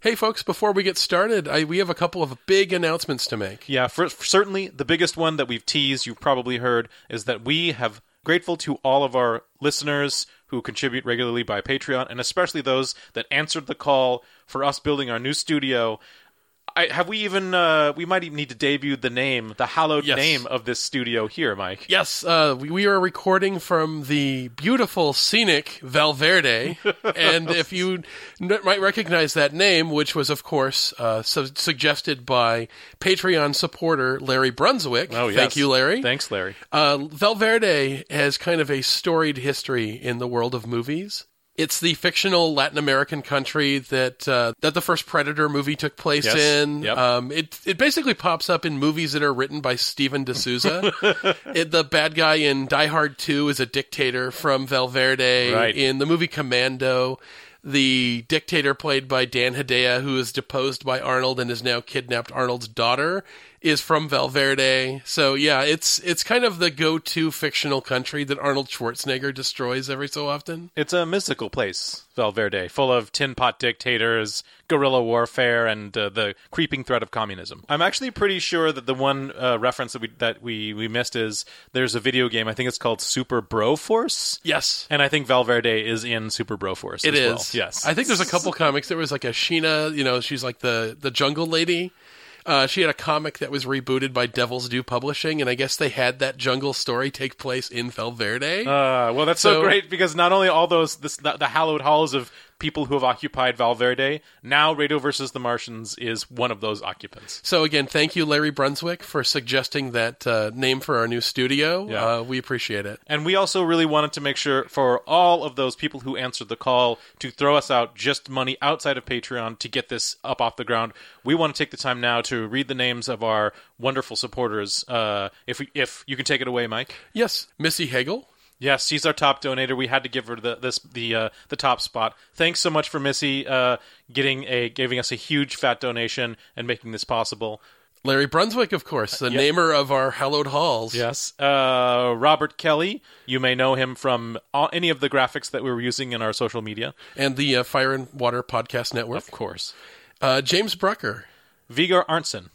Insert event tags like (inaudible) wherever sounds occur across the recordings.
Hey, folks, before we get started, I, we have a couple of big announcements to make. Yeah, for, for certainly the biggest one that we've teased, you've probably heard, is that we have grateful to all of our listeners who contribute regularly by Patreon, and especially those that answered the call for us building our new studio. I, have we even? Uh, we might even need to debut the name, the hallowed Yes. name of this studio here, Mike. Yes, uh, we, we are recording from the beautiful, scenic Valverde, (laughs) and if you n- might recognize that name, which was, of course, uh, su- suggested by Patreon supporter Larry Brunswick. Oh, yes. Thank you, Larry. Thanks, Larry. Uh, Valverde has kind of a storied history in the world of movies. It's the fictional Latin American country that uh, that the first Predator movie took place Yes. in. Yep. Um, it it basically pops up in movies that are written by Steven D'Souza. (laughs) it, the bad guy in Die Hard Two is a dictator from Valverde. Right. In the movie Commando, the dictator played by Dan Hedaya, who is deposed by Arnold and has now kidnapped Arnold's daughter, is from Valverde. So yeah, it's it's kind of the go-to fictional country that Arnold Schwarzenegger destroys every so often. It's a mystical place, Valverde, full of tin pot dictators, guerrilla warfare, and uh, the creeping threat of communism. I'm actually pretty sure that the one uh, reference that we that we we missed is there's a video game. I think it's called Super Bro Force, Yes. and I think Valverde is in Super Bro Force. It as is. well. Yes. I think there's a couple comics. There was like a Sheena, you know, she's like the the jungle lady. Uh, she had a comic that was rebooted by Devil's Due Publishing, and I guess they had that jungle story take place in Valverde. Uh, well, that's so, So- great because not only all those this, the, the hallowed halls of people who have occupied Valverde, now Radio versus the Martians is one of those occupants. so again, thank you, Larry Brunswick, for suggesting that uh, name for our new studio. Yeah. Uh, we appreciate it. And we also really wanted to make sure for all of those people who answered the call to throw us out just money outside of Patreon to get this up off the ground. We want to take the time now to read the names of our wonderful supporters. Uh, if we, if you can take it away, Mike. Yes, Missy Hagel, Yes, she's our top donator. We had to give her the this the uh, the top spot. Thanks so much for Missy uh, getting a giving us a huge fat donation and making this possible. Larry Brunswick, of course, the namer of our hallowed halls. Yes. Uh, Robert Kelly, you may know him from all, any of the graphics that we were using in our social media. and the uh, Fire and Water Podcast Network. Of course. Uh, James Brucker, Vigar Arntzen,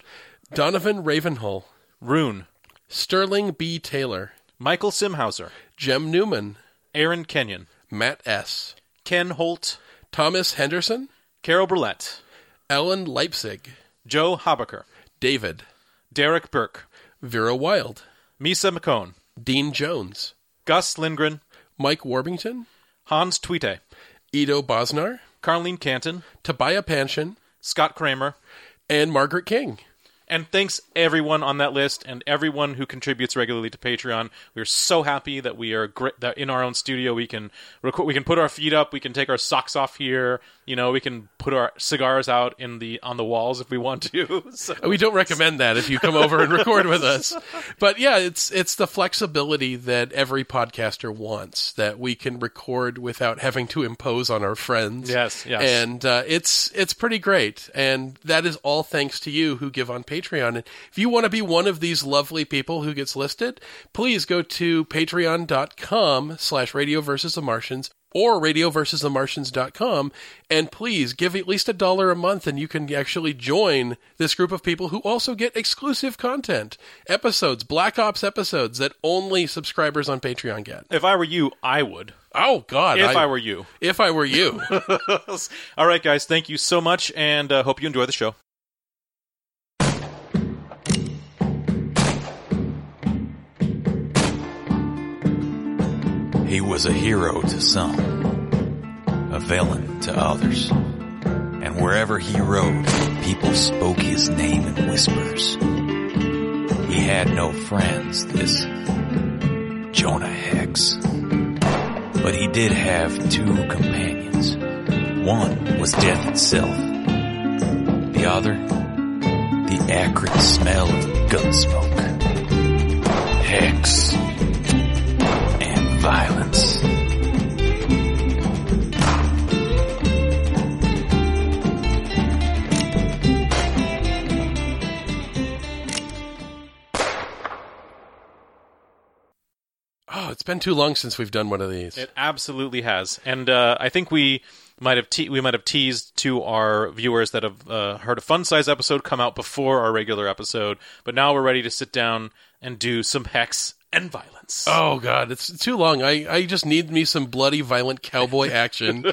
Donovan Ravenhull, Rune, Sterling B. Taylor, Michael Simhauser, Jem Newman, Aaron Kenyon, Matt S., Ken Holt, Thomas Henderson, Carol Burlett, Ellen Leipzig, Joe Habaker, David, Derek Burke, Vera Wild, Misa McCone, Dean Jones, Gus Lindgren, Mike Warbington, Hans Tweete, Ido Bosnar, Carlene Canton, Tobiah Panshin, Scott Kramer, and Margaret King. And thanks everyone on that list and everyone who contributes regularly to Patreon. We're so happy that we are that in our own studio we can record, we can put our feet up, we can take our socks off here. You know, we can put our cigars out in the on the walls if we want to. (laughs) So, We don't recommend that if you come over and record with us. But yeah, it's it's the flexibility that every podcaster wants that we can record without having to impose on our friends. Yes, yes. And uh, it's it's pretty great, and that is all thanks to you who give on Patreon. And if you want to be one of these lovely people who gets listed, please go to patreon.com slash radio versus the Martians or radioversusthemartians.com and please give at least a dollar a month and you can actually join this group of people who also get exclusive content episodes black ops episodes that only subscribers on patreon get if I were you, I would. oh god If I, were you. if i were you (laughs) All right, guys, thank you so much, and uh, hope you enjoy the show. He was a hero to some, a villain to others. And wherever he rode, people spoke his name in whispers. He had no friends, this Jonah Hex. But he did have two companions. One was death itself. The other, the acrid smell of gun smoke. Hex violence. oh it's been too long since we've done one of these It absolutely has, and uh, I think we might have te- we might have teased to our viewers that have uh, heard a fun size episode come out before our regular episode, but now we're ready to sit down and do some (laughs) hex and violence. Oh god, it's too long. I, I just need me some bloody, violent cowboy (laughs) action.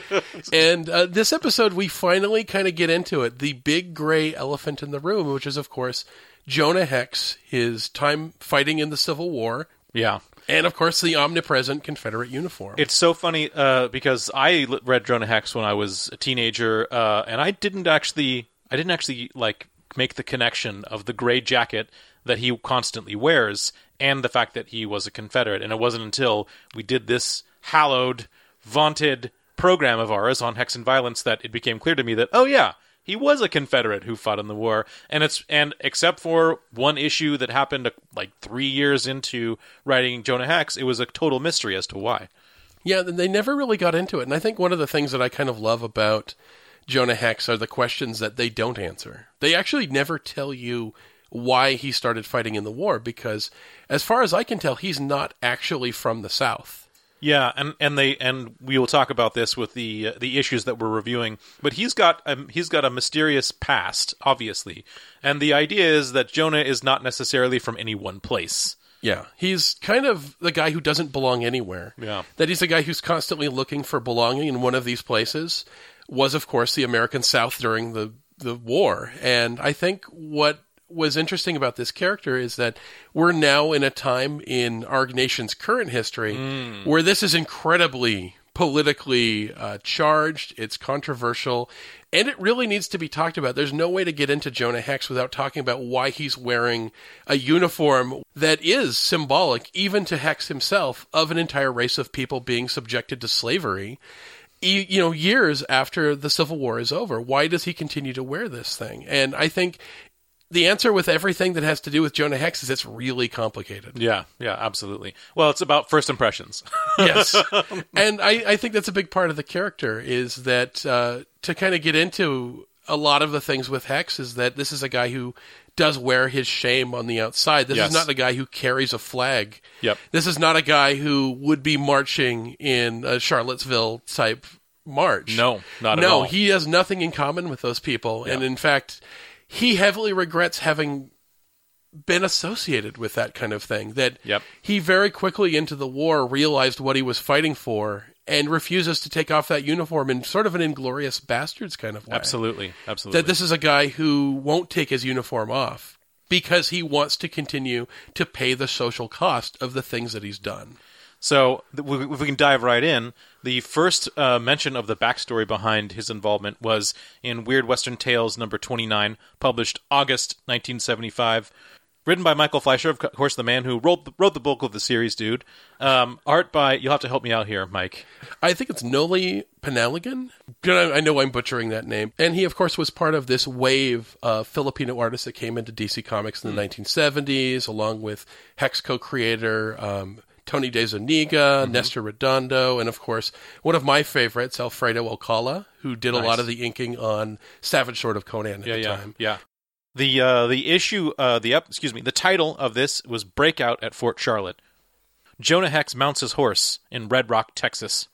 and uh, this episode, we finally kind of get into it. The big gray elephant in the room, which is of course Jonah Hex, his time fighting in the Civil War, Yeah. and of course the omnipresent Confederate uniform. It's so funny uh, because I read Jonah Hex when I was a teenager, uh, and I didn't actually, I didn't actually like make the connection of the gray jacket that he constantly wears and the fact that he was a Confederate. And it wasn't until we did this hallowed, vaunted program of ours on Hex and Violence that it became clear to me that, oh yeah, he was a Confederate who fought in the war, and it's and except for one issue that happened like three years into writing Jonah Hex, it was a total mystery as to why. Yeah, they never really got into it. And I think one of the things that I kind of love about Jonah Hex are the questions that they don't answer. They actually never tell you why he started fighting in the war because as far as I can tell he's not actually from the south. Yeah, and, and they and we will talk about this with the uh, the issues that we're reviewing. But he's got um, he's got a mysterious past, obviously, and the idea is that Jonah is not necessarily from any one place. Yeah, he's kind of the guy who doesn't belong anywhere. Yeah. That he's a guy who's constantly looking for belonging in one of these places was of course the American South during the the war. And I think what was interesting about this character is that we're now in a time in our nation's current history where this is incredibly politically uh, charged, it's controversial, and it really needs to be talked about. There's no way to get into Jonah Hex without talking about why he's wearing a uniform that is symbolic, even to Hex himself, of an entire race of people being subjected to slavery. e- You know, years after the Civil War is over, why does he continue to wear this thing? And I think the answer with everything that has to do with Jonah Hex is it's really complicated. Yeah, yeah, absolutely. Well, it's about first impressions. (laughs) yes and I, I think that's a big part of the character is that uh, to kind of get into a lot of the things with hex is that this is a guy who does wear his shame on the outside this Yes. is not a guy who carries a flag Yep. this is not a guy who would be marching in a charlottesville type march No, not at no he has nothing in common with those people and in fact he heavily regrets having been associated with that kind of thing. That Yep. he very quickly into the war realized what he was fighting for and refuses to take off that uniform in sort of an Inglourious Basterds kind of way. absolutely, absolutely. That this is a guy who won't take his uniform off because he wants to continue to pay the social cost of the things that he's done. So, if we can dive right in, the first uh, mention of the backstory behind his involvement was in Weird Western Tales number 29, published August 1975. Written by Michael Fleisher, of course, the man who wrote the, wrote the bulk of the series, dude. Um, art by, you'll have to help me out here, Mike. I think it's Noly Panaligan. I know I'm butchering that name. And he, of course, was part of this wave of Filipino artists that came into DC Comics in the 1970s, along with Hex co creator um, Tony De Zuniga, Nestor Redondo, and, of course, one of my favorites, Alfredo Alcala, who did a lot of the inking on Savage Sword of Conan at yeah, the yeah, time. yeah. The uh, the issue, uh, the ep- excuse me, the title of this was "Breakout at Fort Charlotte." Jonah Hex mounts his horse in Red Rock, Texas.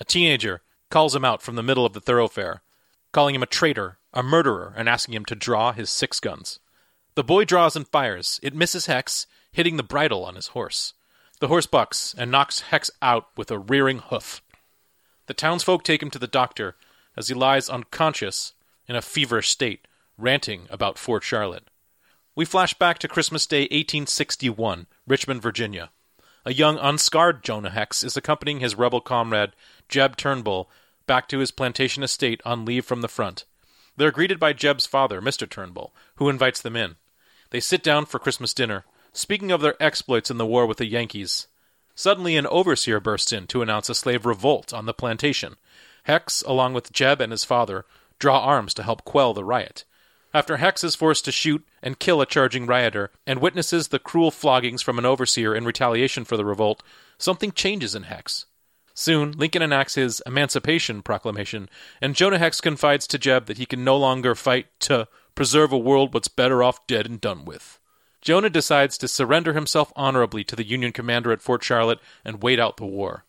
A teenager calls him out from the middle of the thoroughfare, calling him a traitor, a murderer, and asking him to draw his six guns. The boy draws and fires. It misses Hex, hitting the bridle on his horse. The horse bucks and knocks Hex out with a rearing hoof. The townsfolk take him to the doctor as he lies unconscious in a feverish state, ranting about Fort Charlotte. We flash back to Christmas Day 1861, Richmond, Virginia. A young unscarred Jonah Hex is accompanying his rebel comrade, Jeb Turnbull, back to his plantation estate on leave from the front. They're greeted by Jeb's father, Mr. Turnbull, who invites them in. They sit down for Christmas dinner, speaking of their exploits in the war with the Yankees. Suddenly, an overseer bursts in to announce a slave revolt on the plantation. Hex, along with Jeb and his father, draw arms to help quell the riot. After Hex is forced to shoot and kill a charging rioter and witnesses the cruel floggings from an overseer in retaliation for the revolt, something changes in Hex. Soon, Lincoln enacts his Emancipation Proclamation, and Jonah Hex confides to Jeb that he can no longer fight to preserve a world what's better off dead and done with. Jonah decides to surrender himself honorably to the Union commander at Fort Charlotte and wait out the war.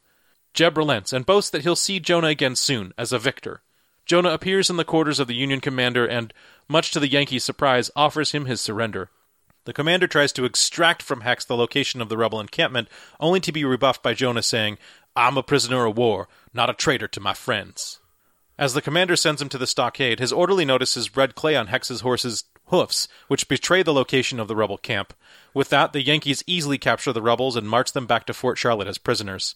Jeb relents and boasts that he'll see Jonah again soon as a victor. Jonah appears in the quarters of the Union commander and, much to the Yankees' surprise, offers him his surrender. The commander tries to extract from Hex the location of the rebel encampment, only to be rebuffed by Jonah saying, I'm a prisoner of war, not a traitor to my friends. As the commander sends him to the stockade, his orderly notices red clay on Hex's horse's hoofs, which betray the location of the rebel camp. With that, the Yankees easily capture the rebels and march them back to Fort Charlotte as prisoners.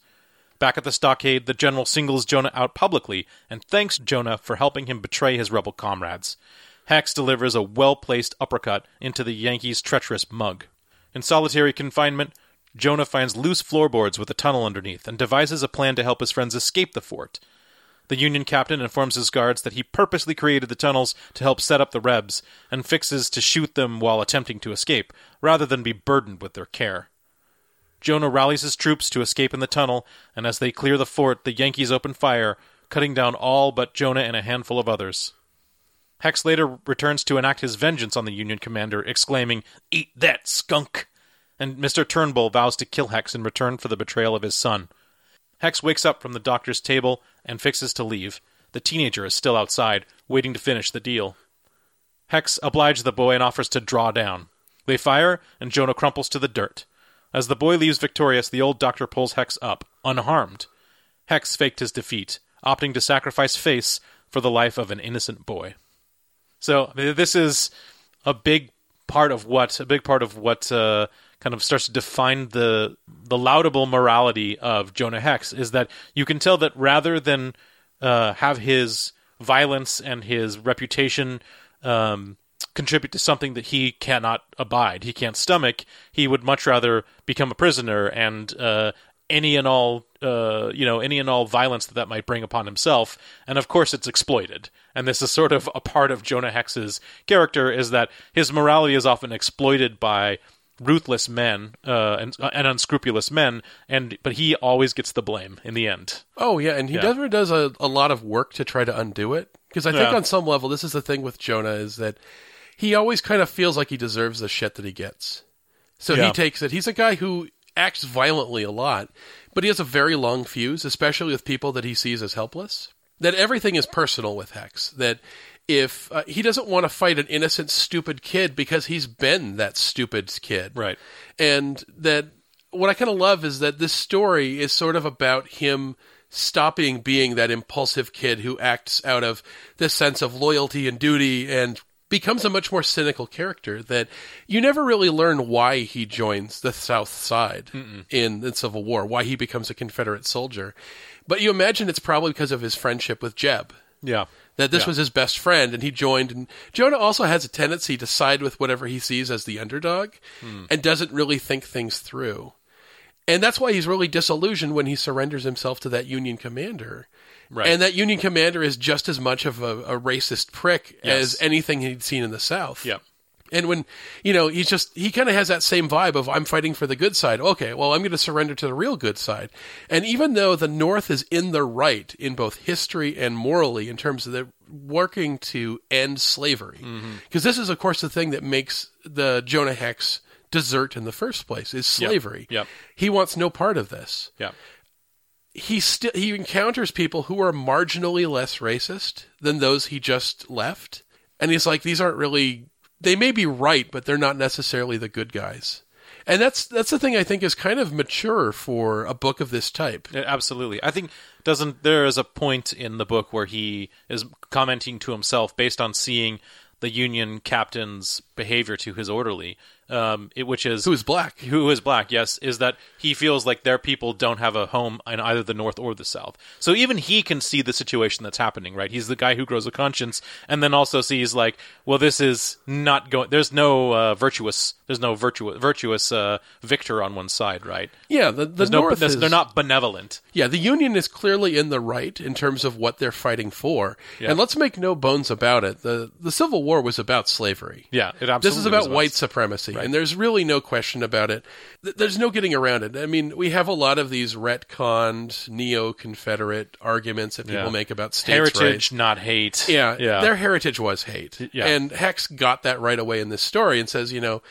Back at the stockade, the general singles Jonah out publicly and thanks Jonah for helping him betray his rebel comrades. Hex delivers a well placed uppercut into the Yankees' treacherous mug. In solitary confinement, Jonah finds loose floorboards with a tunnel underneath and devises a plan to help his friends escape the fort. The Union captain informs his guards that he purposely created the tunnels to help set up the Rebs and fixes to shoot them while attempting to escape, rather than be burdened with their care. Jonah rallies his troops to escape in the tunnel, and as they clear the fort, the Yankees open fire, cutting down all but Jonah and a handful of others. Hex later returns to enact his vengeance on the Union commander, exclaiming, Eat that, skunk! And Mr. Turnbull vows to kill Hex in return for the betrayal of his son. Hex wakes up from the doctor's table and fixes to leave. The teenager is still outside, waiting to finish the deal. Hex obliges the boy and offers to draw down. They fire, and Jonah crumples to the dirt. As the boy leaves victorious, the old doctor pulls Hex up, unharmed. Hex faked his defeat, opting to sacrifice face for the life of an innocent boy. So this is a big part of what a big part of what uh, kind of starts to define the the laudable morality of Jonah Hex is that you can tell that rather than uh, have his violence and his reputation um, contribute to something that he cannot abide, he can't stomach. He would much rather become a prisoner and uh, any and all, uh, you know, any and all violence that that might bring upon himself. And of course, it's exploited. And this is sort of a part of Jonah Hex's character is that his morality is often exploited by ruthless men uh, and, and unscrupulous men, and but he always gets the blame in the end. Oh yeah, and he Yeah. never does a, a lot of work to try to undo it. Because I think Yeah. on some level, this is the thing with Jonah is that he always kind of feels like he deserves the shit that he gets. So Yeah. he takes it. He's a guy who acts violently a lot, but he has a very long fuse, especially with people that he sees as helpless. That everything is personal with Hex. That if uh, he doesn't want to fight an innocent, stupid kid because he's been that stupid kid, Right. and that what I kind of love is that this story is sort of about him stopping being that impulsive kid who acts out of this sense of loyalty and duty and becomes a much more cynical character that you never really learn why he joins the South Side in the Civil War, why he becomes a Confederate soldier. But you imagine it's probably because of his friendship with Jeb Yeah. That this Yeah. was his best friend and he joined and Jonah also has a tendency to side with whatever he sees as the underdog Hmm. and doesn't really think things through. And that's why he's really disillusioned when he surrenders himself to that Union commander. Right. And that Union commander is just as much of a, a racist prick Yes. as anything he'd seen in the South. Yeah. And when, you know, he's just, he kind of has that same vibe of, I'm fighting for the good side. Okay, well, I'm going to surrender to the real good side. And even though the North is in the right in both history and morally in terms of the working to end slavery, mm-hmm. because this is, of course, the thing that makes the Jonah Hex desert in the first place is slavery. Yep. He wants no part of this Yeah. he still he encounters people who are marginally less racist than those he just left and he's like these aren't really they may be right but they're not necessarily the good guys and that's that's the thing i think is kind of mature for a book of this type Yeah, Absolutely. I think doesn't there is a point in the book where he is commenting to himself based on seeing the Union captain's behavior to his orderly, um, it, which is who is black who is black, yes, is that he feels like their people don't have a home in either the North or the South. So even he can see the situation that's happening, right? He's the guy who grows a conscience, and then also sees like, well, this is not going. There's no uh, virtuous. There's no virtuous virtuous uh, victor on one side, right? yeah the, the There's no, is, they're not benevolent. Yeah, the Union is clearly in the right in terms of what they're fighting for. And let's make no bones about it. The the Civil War was about slavery. Yeah, it absolutely This is about white supremacy, and there's really no question about it. There's no getting around it. I mean, we have a lot of these retconned neo-Confederate arguments that people Yeah. make about states' heritage, rights. not hate. Yeah, yeah. their heritage was hate. Yeah. And Hex got that right away in this story and says, you know,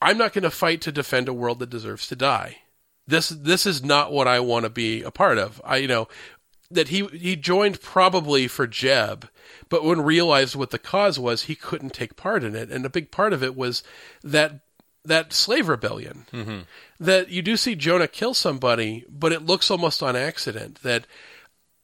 I'm not going to fight to defend a world that deserves to die. this this is not what I want to be a part of. I you know that he he joined probably for Jeb, but when realized what the cause was, he couldn't take part in it, and a big part of it was that that slave rebellion. Mm-hmm. That you do see Jonah kill somebody, but it looks almost on accident. That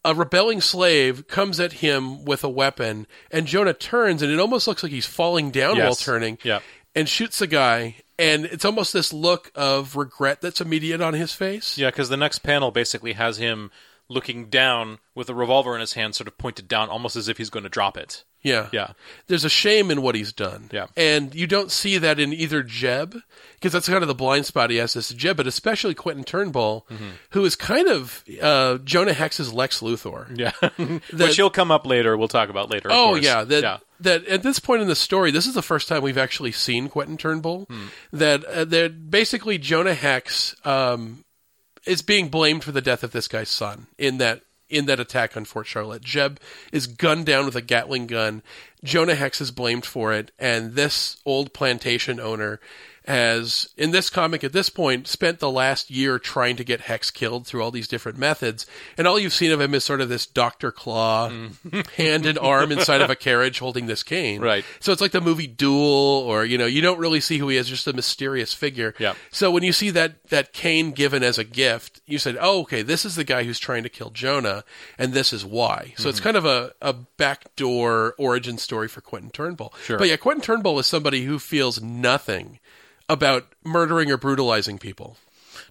a rebelling slave comes at him with a weapon, and Jonah turns, and it almost looks like he's falling down Yes. while turning, Yeah. and shoots the guy. And it's almost this look of regret that's immediate on his face. Yeah, because the next panel basically has him looking down with a revolver in his hand, sort of pointed down, almost as if he's going to drop it. Yeah. Yeah. There's a shame in what he's done. Yeah. And you don't see that in either Jeb, because that's kind of the blind spot he has this Jeb, but especially Quentin Turnbull, Mm-hmm. who is kind of uh, Jonah Hex's Lex Luthor. Yeah, (laughs) (laughs) which he'll come up later. We'll talk about later. of Oh course. yeah, that yeah. that at this point in the story, this is the first time we've actually seen Quentin Turnbull. Hmm. That uh, that basically Jonah Hex um, is being blamed for the death of this guy's son in that in that attack on Fort Charlotte. Jeb is gunned down with a Gatling gun. Jonah Hex is blamed for it, and this old plantation owner has, in this comic at this point, spent the last year trying to get Hex killed through all these different methods. And all you've seen of him is sort of this Dr. Claw (laughs) (laughs) hand and arm inside of a carriage holding this cane. Right. So it's like the movie Duel, or, you know, you don't really see who he is, just a mysterious figure. Yeah. So when you see that, that cane given as a gift, you said, oh, okay, this is the guy who's trying to kill Jonah, and this is why. So Mm-hmm. it's kind of a, a backdoor origin story for Quentin Turnbull. Sure. But yeah, Quentin Turnbull is somebody who feels nothing about murdering or brutalizing people.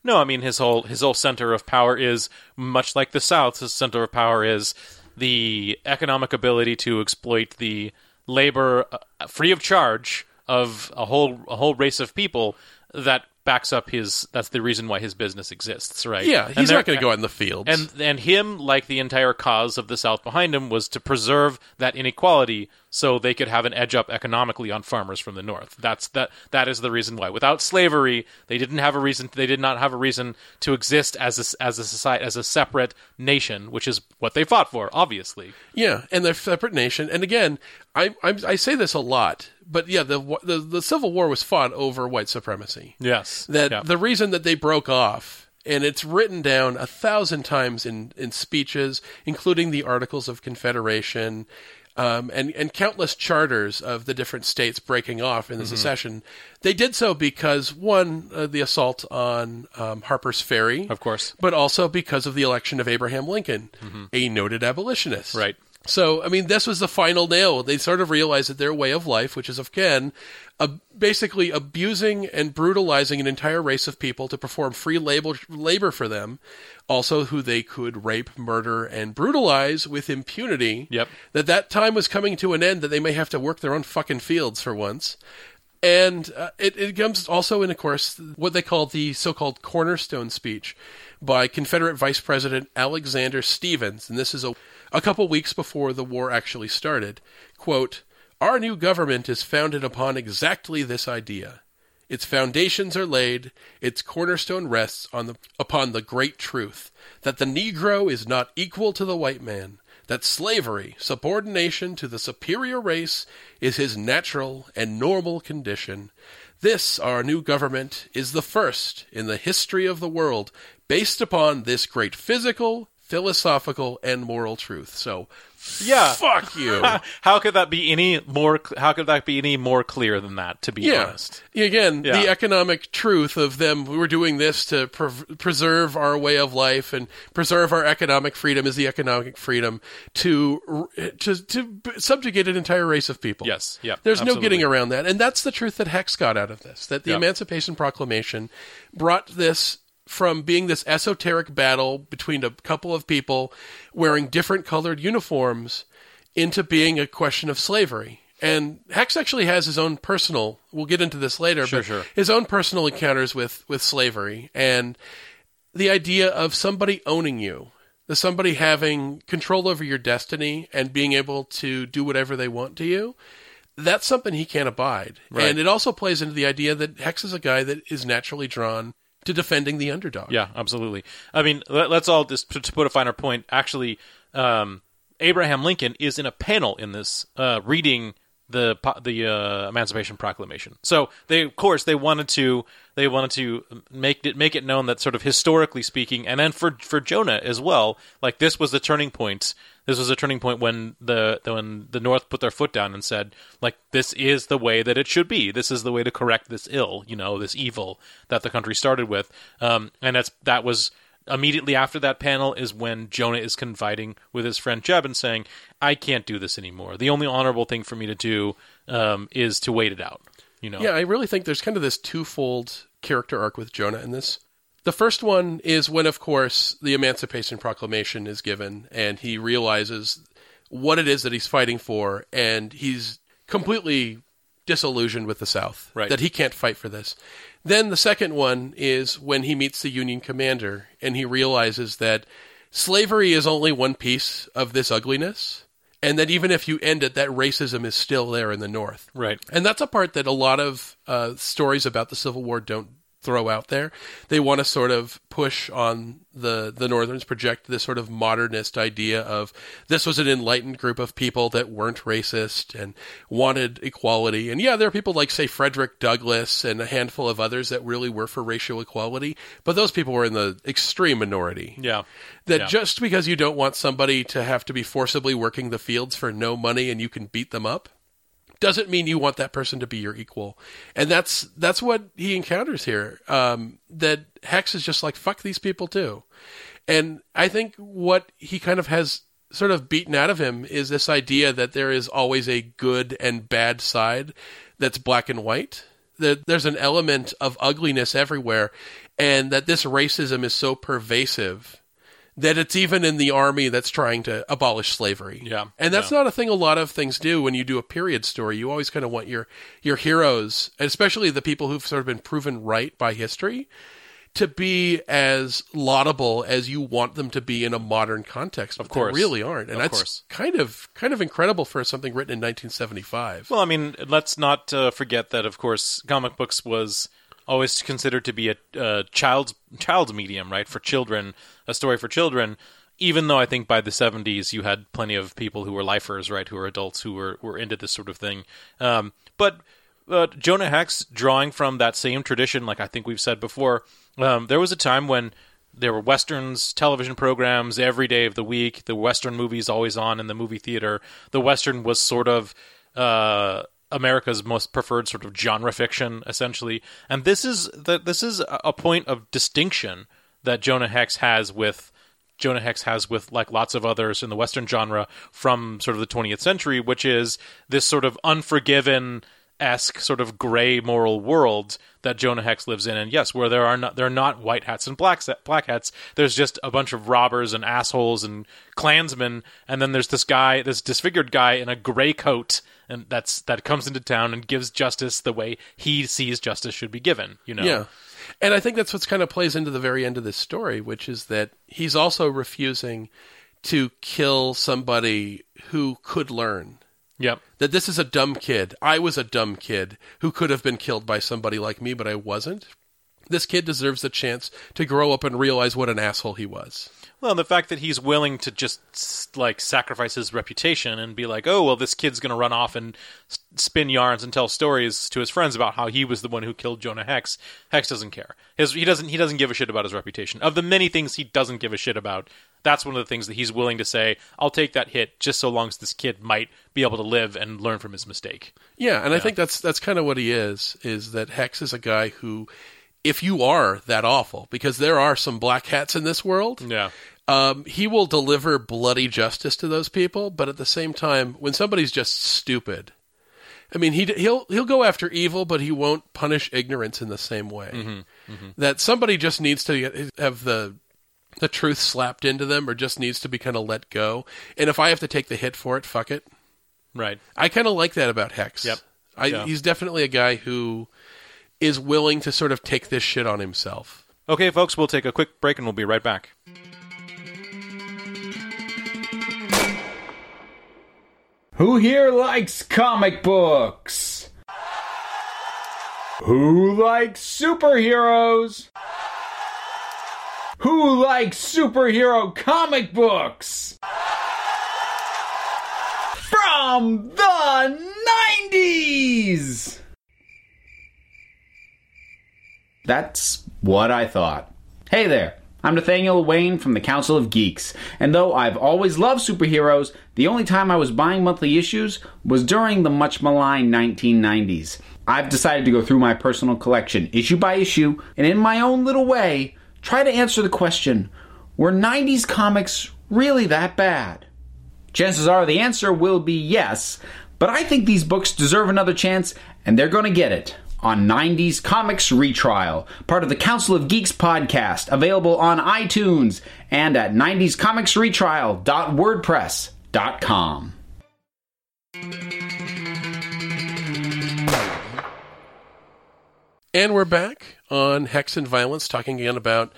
No, I mean his whole his whole center of power is much like the South. His center of power is the economic ability to exploit the labor uh, free of charge of a whole a whole race of people that backs up his. That's the reason why his business exists, right? Yeah, And he's not going to go out in the fields. And and him, like the entire cause of the South behind him, was to preserve that inequality so they could have an edge up economically on farmers from the North. That's that that is the reason why. Without slavery, they didn't have a reason. They did not have a reason to exist as a, as a society as a separate nation, which is what they fought for, obviously. Yeah, and they're separate nation. And again, I I, I say this a lot, but yeah, the, the the Civil War was fought over white supremacy. Yes, That Yeah. the reason that they broke off, and it's written down a thousand times in in speeches, including the Articles of Confederation. Um, and, and countless charters of the different states breaking off in Mm-hmm. the secession. They did so because, one, uh, the assault on um, Harper's Ferry, Of course. but also because of the election of Abraham Lincoln, a noted abolitionist. Right. So, I mean, this was the final nail. They sort of realized that their way of life, which is, again, uh, basically abusing and brutalizing an entire race of people to perform free labor, labor for them, also who they could rape, murder, and brutalize with impunity. Yep. That that time was coming to an end, that they may have to work their own fucking fields for once. And uh, it, it comes also in, of course, what they call the so called cornerstone speech by Confederate Vice President Alexander Stephens. And this is a, a couple weeks before the war actually started. Quote, Our new government is founded upon exactly this idea. Its foundations are laid, its cornerstone rests on the, upon the great truth that the Negro is not equal to the white man, that slavery, subordination to the superior race, is his natural and normal condition. This, our new government, is the first in the history of the world based upon this great physical, philosophical, and moral truth. So, Yeah. fuck you. (laughs) How could that be any more? How could that be any more clear than that? To be yeah. honest. Again, Yeah. the economic truth of them, we're doing this to pre- preserve our way of life and preserve our economic freedom is the economic freedom to, to, to subjugate an entire race of people. Yes. Yeah. There's no getting around that. And that's the truth that Hex got out of this. That the. Emancipation Proclamation brought this from being this esoteric battle between a couple of people wearing different colored uniforms into being a question of slavery. And Hex actually has his own personal, we'll get into this later, Sure, but sure. his own personal encounters with, with slavery and the idea of somebody owning you, the somebody having control over your destiny and being able to do whatever they want to you that's something he can't abide. Right. And it also plays into the idea that Hex is a guy that is naturally drawn to defending the underdog. Yeah, absolutely. I mean, let, us all just to, to put a finer point. Actually, um, Abraham Lincoln is in a panel in this, uh, reading the the uh, Emancipation Proclamation. So they, of course, they wanted to they wanted to make it make it known that sort of historically speaking, and then for for Jonah as well, like this was the turning point. This was a turning point when the when the North put their foot down and said, like, this is the way that it should be. This is the way to correct this ill, you know, this evil that the country started with. Um, and that's that was immediately after that panel is when Jonah is confiding with his friend Jeb and saying, "I can't do this anymore. The only honorable thing for me to do um, is to wait it out." You know? Yeah, I really think there's kind of this twofold character arc with Jonah in this. The first one is when, of course, the Emancipation Proclamation is given, and he realizes what it is that he's fighting for, and he's completely disillusioned with the South. Right. That he can't fight for this. Then the second one is when he meets the Union commander, and he realizes that slavery is only one piece of this ugliness, and that even if you end it, that racism is still there in the North. Right. And that's a part that a lot of uh, stories about the Civil War don't throw out there. They want to sort of push on the the Northerns, project this sort of modernist idea of this was an enlightened group of people that weren't racist and wanted equality. And yeah, there are people like say Frederick Douglass and a handful of others that really were for racial equality, but those people were in the extreme minority Yeah. that Yeah. just because you don't want somebody to have to be forcibly working the fields for no money and you can beat them up doesn't mean you want that person to be your equal. And that's that's what he encounters here um, that hex is just like fuck these people too. And i think what he kind of has sort of beaten out of him is this idea that there is always a good and bad side that's black and white that there's an element of ugliness everywhere and that this racism is so pervasive that it's even in the army that's trying to abolish slavery. Yeah, And that's yeah. not a thing a lot of things do when you do a period story. You always kind of want your your heroes, especially the people who've sort of been proven right by history, to be as laudable as you want them to be in a modern context. But Of course. they really aren't. And Of that's course. kind of kind of incredible for something written in 1975. Well, I mean, let's not uh, forget that, of course, comic books was always considered to be a uh, child's child's medium, right, for children, a story for children. Even though I think by the '70s you had plenty of people who were lifers, right, who were adults who were were into this sort of thing. Um, but uh, Jonah Hex, drawing from that same tradition, like I think we've said before, um, there was a time when there were westerns, television programs every day of the week. The western movies always on in the movie theater. The western was sort of uh, America's most preferred sort of genre fiction, essentially. And this is the, this is a a point of distinction that Jonah Hex has with Jonah Hex has with like lots of others in the Western genre from sort of the 20th century, which is this sort of unforgiven esque sort of gray moral world that Jonah Hex lives in. And yes, where there are not there are not white hats and black black hats. There's just a bunch of robbers and assholes and Klansmen, and then there's this guy, this disfigured guy in a gray coat, and that's that comes into town and gives justice the way he sees justice should be given. You know? Yeah. And I think that's what's kind of plays into the very end of this story, which is that he's also refusing to kill somebody who could learn. Yep. That this is a dumb kid. I was a dumb kid who could have been killed by somebody like me, but I wasn't. This kid deserves the chance to grow up and realize what an asshole he was. Well, the fact that he's willing to just like sacrifice his reputation and be like, "Oh, well, this kid's going to run off and spin yarns and tell stories to his friends about how he was the one who killed Jonah Hex." Hex doesn't care. His he doesn't he doesn't give a shit about his reputation. Of the many things he doesn't give a shit about, that's one of the things that he's willing to say, "I'll take that hit just so long as this kid might be able to live and learn from his mistake." Yeah, and I think that's that's kind of what he is. Is that Hex is a guy who, if you are that awful, because there are some black hats in this world, Yeah. um, he will deliver bloody justice to those people. But at the same time, when somebody's just stupid, I mean, he he'll he'll go after evil, but he won't punish ignorance in the same way. That somebody just needs to have the the truth slapped into them, or just needs to be kind of let go. And if I have to take the hit for it, fuck it. Right. I kind of like that about Hex. Yep. I, Yeah. He's definitely a guy who is willing to sort of take this shit on himself. Okay, folks, we'll take a quick break and we'll be right back. Who here likes comic books? Who likes superheroes? Who likes superhero comic books? From the 90s! That's what I thought. Hey there, I'm Nathaniel Wayne from the Council of Geeks, and though I've always loved superheroes, the only time I was buying monthly issues was during the much maligned 1990s. I've decided to go through my personal collection issue by issue, and in my own little way, try to answer the question were 90s comics really that bad? Chances are the answer will be yes, but I think these books deserve another chance, and they're going to get it on 90s Comics Retrial, part of the Council of Geeks podcast, available on iTunes and at 90scomicsretrial.wordpress.com. And we're back on Hex and Violence, talking again about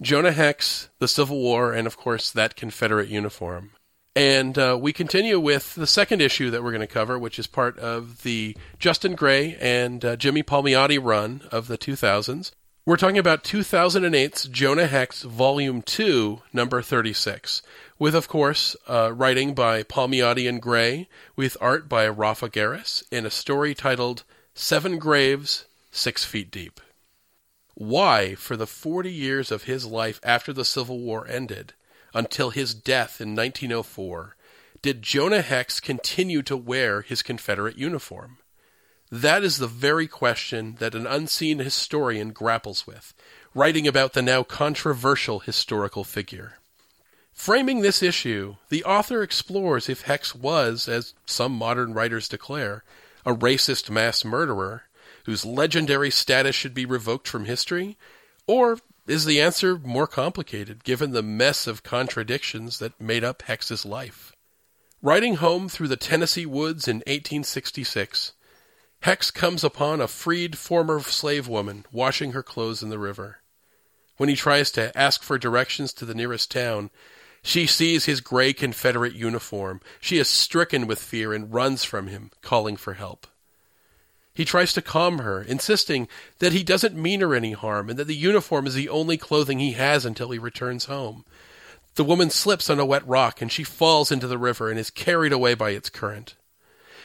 Jonah Hex, the Civil War, and of course that Confederate uniform. And uh, we continue with the second issue that we're going to cover, which is part of the Justin Gray and uh, Jimmy Palmiotti run of the 2000s. We're talking about 2008's Jonah Hex Volume 2, number 36, with, of course, uh, writing by Palmiotti and Gray, with art by Rafa Garres, in a story titled Seven Graves, Six Feet Deep. Why, for the 40 years of his life after the Civil War ended, until his death in 1904, did Jonah Hex continue to wear his Confederate uniform? That is the very question that an unseen historian grapples with, writing about the now controversial historical figure. Framing this issue, the author explores if Hex was, as some modern writers declare, a racist mass murderer whose legendary status should be revoked from history, or is the answer more complicated given the mess of contradictions that made up Hex's life? Riding home through the Tennessee woods in 1866, Hex comes upon a freed former slave woman washing her clothes in the river. When he tries to ask for directions to the nearest town, she sees his gray Confederate uniform. She is stricken with fear and runs from him, calling for help. He tries to calm her, insisting that he doesn't mean her any harm and that the uniform is the only clothing he has until he returns home. The woman slips on a wet rock and she falls into the river and is carried away by its current.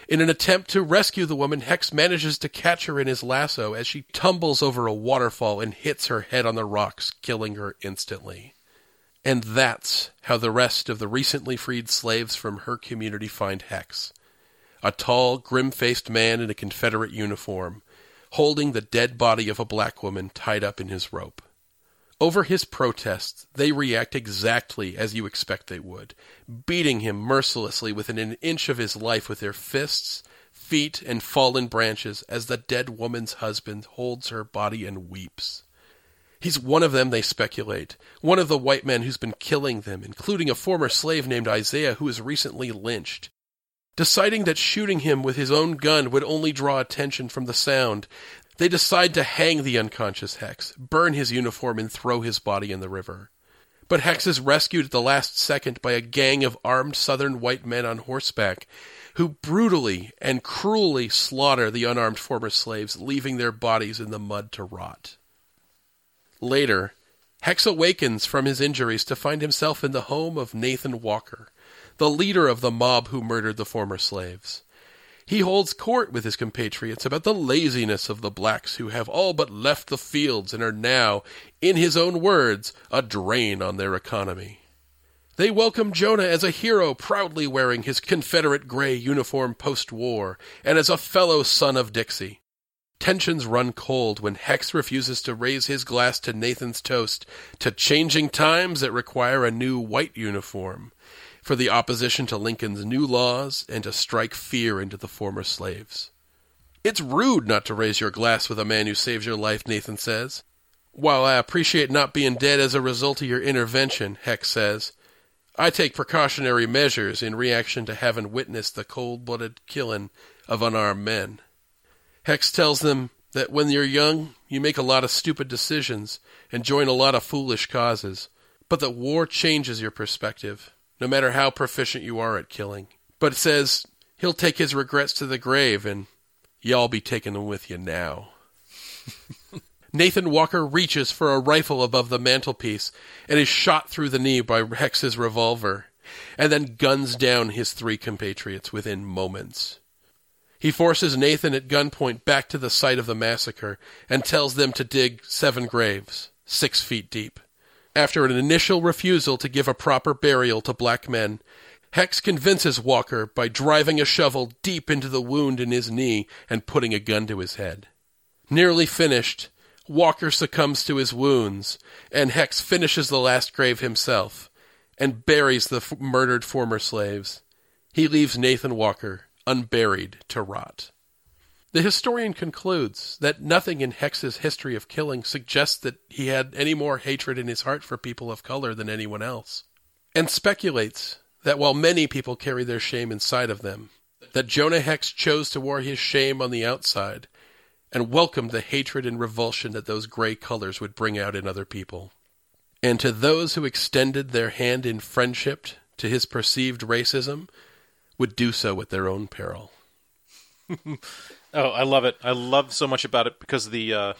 In an attempt to rescue the woman, Hex manages to catch her in his lasso as she tumbles over a waterfall and hits her head on the rocks, killing her instantly. And that's how the rest of the recently freed slaves from her community find Hex a tall, grim faced man in a Confederate uniform, holding the dead body of a black woman tied up in his rope. Over his protests, they react exactly as you expect they would, beating him mercilessly within an inch of his life with their fists, feet, and fallen branches as the dead woman's husband holds her body and weeps. He's one of them, they speculate, one of the white men who's been killing them, including a former slave named Isaiah who was recently lynched. Deciding that shooting him with his own gun would only draw attention from the sound, they decide to hang the unconscious Hex, burn his uniform, and throw his body in the river. But Hex is rescued at the last second by a gang of armed southern white men on horseback, who brutally and cruelly slaughter the unarmed former slaves, leaving their bodies in the mud to rot. Later, Hex awakens from his injuries to find himself in the home of Nathan Walker, the leader of the mob who murdered the former slaves. He holds court with his compatriots about the laziness of the blacks who have all but left the fields and are now, in his own words, a drain on their economy. They welcome Jonah as a hero proudly wearing his Confederate gray uniform post war and as a fellow son of Dixie. Tensions run cold when Hex refuses to raise his glass to Nathan's toast to changing times that require a new white uniform for the opposition to Lincoln's new laws and to strike fear into the former slaves. It's rude not to raise your glass with a man who saves your life, Nathan says. While I appreciate not being dead as a result of your intervention, Hex says, I take precautionary measures in reaction to having witnessed the cold blooded killing of unarmed men. Hex tells them that when you're young, you make a lot of stupid decisions and join a lot of foolish causes, but that war changes your perspective no matter how proficient you are at killing. But it says he'll take his regrets to the grave, and y'all be taking them with you now. (laughs) Nathan Walker reaches for a rifle above the mantelpiece and is shot through the knee by Hex's revolver, and then guns down his three compatriots within moments. He forces Nathan at gunpoint back to the site of the massacre and tells them to dig seven graves, six feet deep. After an initial refusal to give a proper burial to black men, Hex convinces Walker by driving a shovel deep into the wound in his knee and putting a gun to his head. Nearly finished, Walker succumbs to his wounds, and Hex finishes the last grave himself and buries the f- murdered former slaves. He leaves Nathan Walker unburied to rot. The historian concludes that nothing in Hex's history of killing suggests that he had any more hatred in his heart for people of color than anyone else, and speculates that while many people carry their shame inside of them, that Jonah Hex chose to wear his shame on the outside and welcomed the hatred and revulsion that those gray colors would bring out in other people. And to those who extended their hand in friendship to his perceived racism, would do so at their own peril. (laughs) Oh, I love it. I love so much about it because the uh,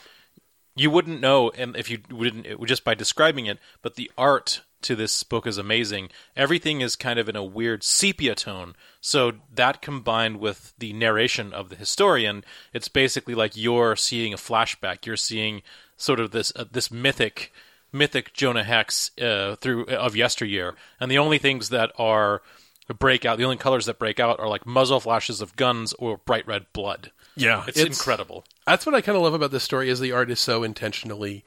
you wouldn't know, and if you wouldn't it, just by describing it, but the art to this book is amazing. Everything is kind of in a weird sepia tone. So that combined with the narration of the historian, it's basically like you're seeing a flashback. You're seeing sort of this uh, this mythic mythic Jonah Hex uh, through of yesteryear, and the only things that are break out, the only colors that break out are like muzzle flashes of guns or bright red blood. Yeah, It's, incredible. That's what I kind of love about this story is the art is so intentionally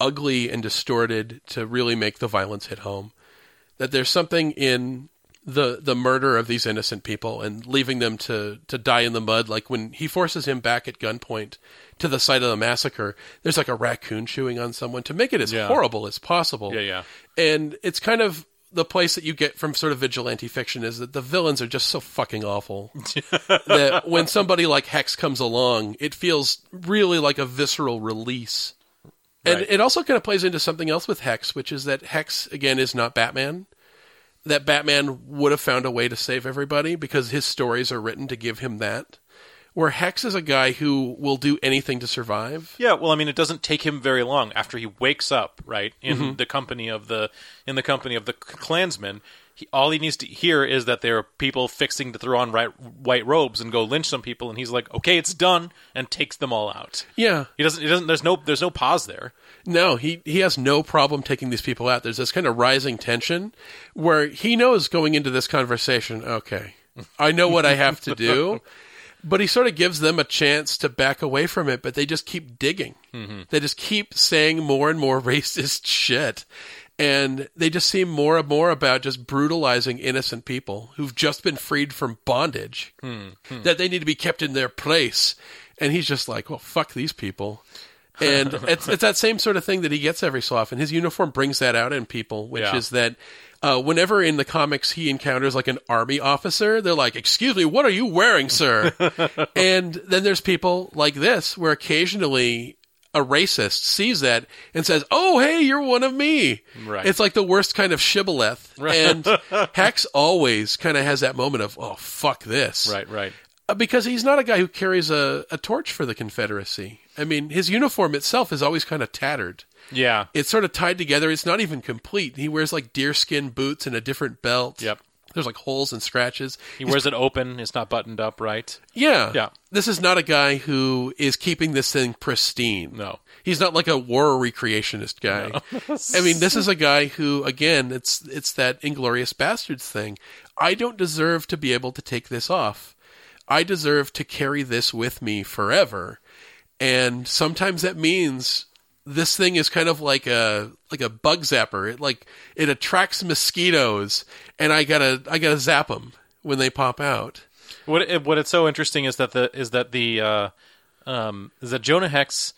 ugly and distorted to really make the violence hit home. That there's something in the the murder of these innocent people and leaving them to to die in the mud. Like when he forces him back at gunpoint to the site of the massacre, there's like a raccoon chewing on someone to make it as Yeah. horrible as possible. Yeah, yeah. And it's kind of the place that you get from sort of vigilante fiction is that the villains are just so fucking awful (laughs) that when somebody like Hex comes along, it feels really like a visceral release. And it also kind of plays into something else with Hex, which is that Hex again is not Batman. That Batman would have found a way to save everybody because his stories are written to give him that. Where Hex is a guy who will do anything to survive. Yeah, well, I mean, it doesn't take him very long after he wakes up, right, in Mm-hmm. the company of the in the company of the Klansmen. He, all he needs to hear is that there are people fixing to throw on right, white robes and go lynch some people, and he's like, "Okay, it's done," and takes them all out. Yeah. He doesn't. He doesn't. There's no. There's no pause there. No, he he has no problem taking these people out. There's this kind of rising tension where he knows going into this conversation, okay, I know what I have to do, (laughs) but he sort of gives them a chance to back away from it, but they just keep digging. Mm-hmm. They just keep saying more and more (laughs) racist shit. And they just seem more and more about just brutalizing innocent people who've just been freed from bondage, hmm. Hmm. that they need to be kept in their place. And he's just like, well, fuck these people. And (laughs) it's it's that same sort of thing that he gets every so often. His uniform brings that out in people, which Yeah. is that uh, whenever in the comics he encounters like an army officer, they're like, "Excuse me, what are you wearing, sir?" (laughs) and then there's people like this, where occasionally a racist sees that and says, "Oh, hey, you're one of me." Right. It's like the worst kind of shibboleth. Right. And (laughs) Hex always kind of has that moment of, "Oh, fuck this." Right. Right. Uh, because he's not a guy who carries a, a torch for the Confederacy. I mean, his uniform itself is always kind of tattered. Yeah. It's sort of tied together. It's not even complete. He wears like deerskin boots and a different belt. Yep. There's like holes and scratches. He wears it open. It's not buttoned up right. Yeah. Yeah. This is not a guy who is keeping this thing pristine. No. He's not like a war recreationist guy. I mean, this is a guy who, again, it's it's that Inglourious Basterds thing. I don't deserve to be able to take this off. I deserve to carry this with me forever. And sometimes that means this thing is kind of like a like a bug zapper. It like it attracts mosquitoes, and I gotta I gotta zap them when they pop out. What it, what it's so interesting is that the is that the uh, um, is that Jonah Hex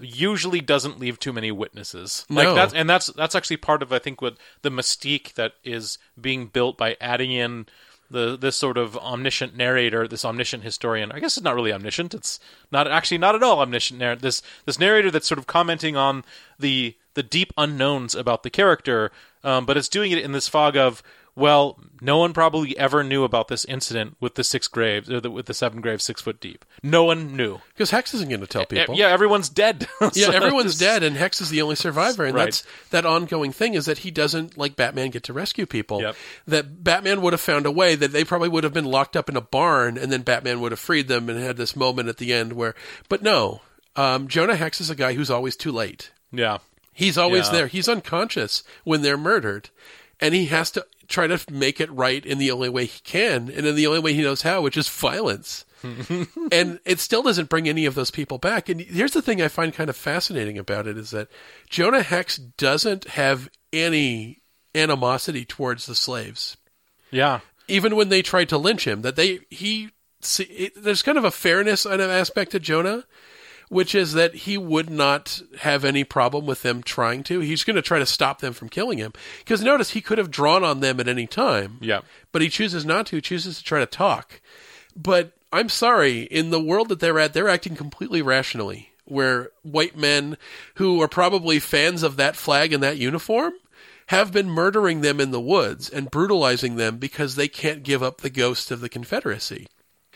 usually doesn't leave too many witnesses. Like No. that's and that's that's actually part of I think what the mystique that is being built by adding in the this sort of omniscient narrator, this omniscient historian. I guess it's not really omniscient. It's not actually not at all omniscient. Narr- this this narrator that's sort of commenting on the the deep unknowns about the character, um, but it's doing it in this fog of Well, no one probably ever knew about this incident with the six graves, or the, with the seven graves six foot deep. No one knew. Because Hex isn't going to tell people. Yeah, everyone's dead. (laughs) Yeah, everyone's dead, and Hex is the only survivor, and Right. that's that ongoing thing is that he doesn't like Batman get to rescue people. Yep. That Batman would have found a way that they probably would have been locked up in a barn, and then Batman would have freed them and had this moment at the end where, but no, um, Jonah Hex is a guy who's always too late. Yeah. He's always Yeah. there. He's unconscious when they're murdered, and he has to try to make it right in the only way he can, and in the only way he knows how, which is violence. (laughs) and it still doesn't bring any of those people back. And here's the thing I find kind of fascinating about it is that Jonah Hex doesn't have any animosity towards the slaves Yeah. even when they tried to lynch him, that they he see, it, there's kind of a fairness on an aspect to Jonah, which is that he would not have any problem with them trying to. He's going to try to stop them from killing him because notice he could have drawn on them at any time, Yeah. but he chooses not to. He chooses to try to talk. But I'm sorry, in the world that they're at, they're acting completely rationally. Where white men who are probably fans of that flag and that uniform have been murdering them in the woods and brutalizing them because they can't give up the ghost of the Confederacy.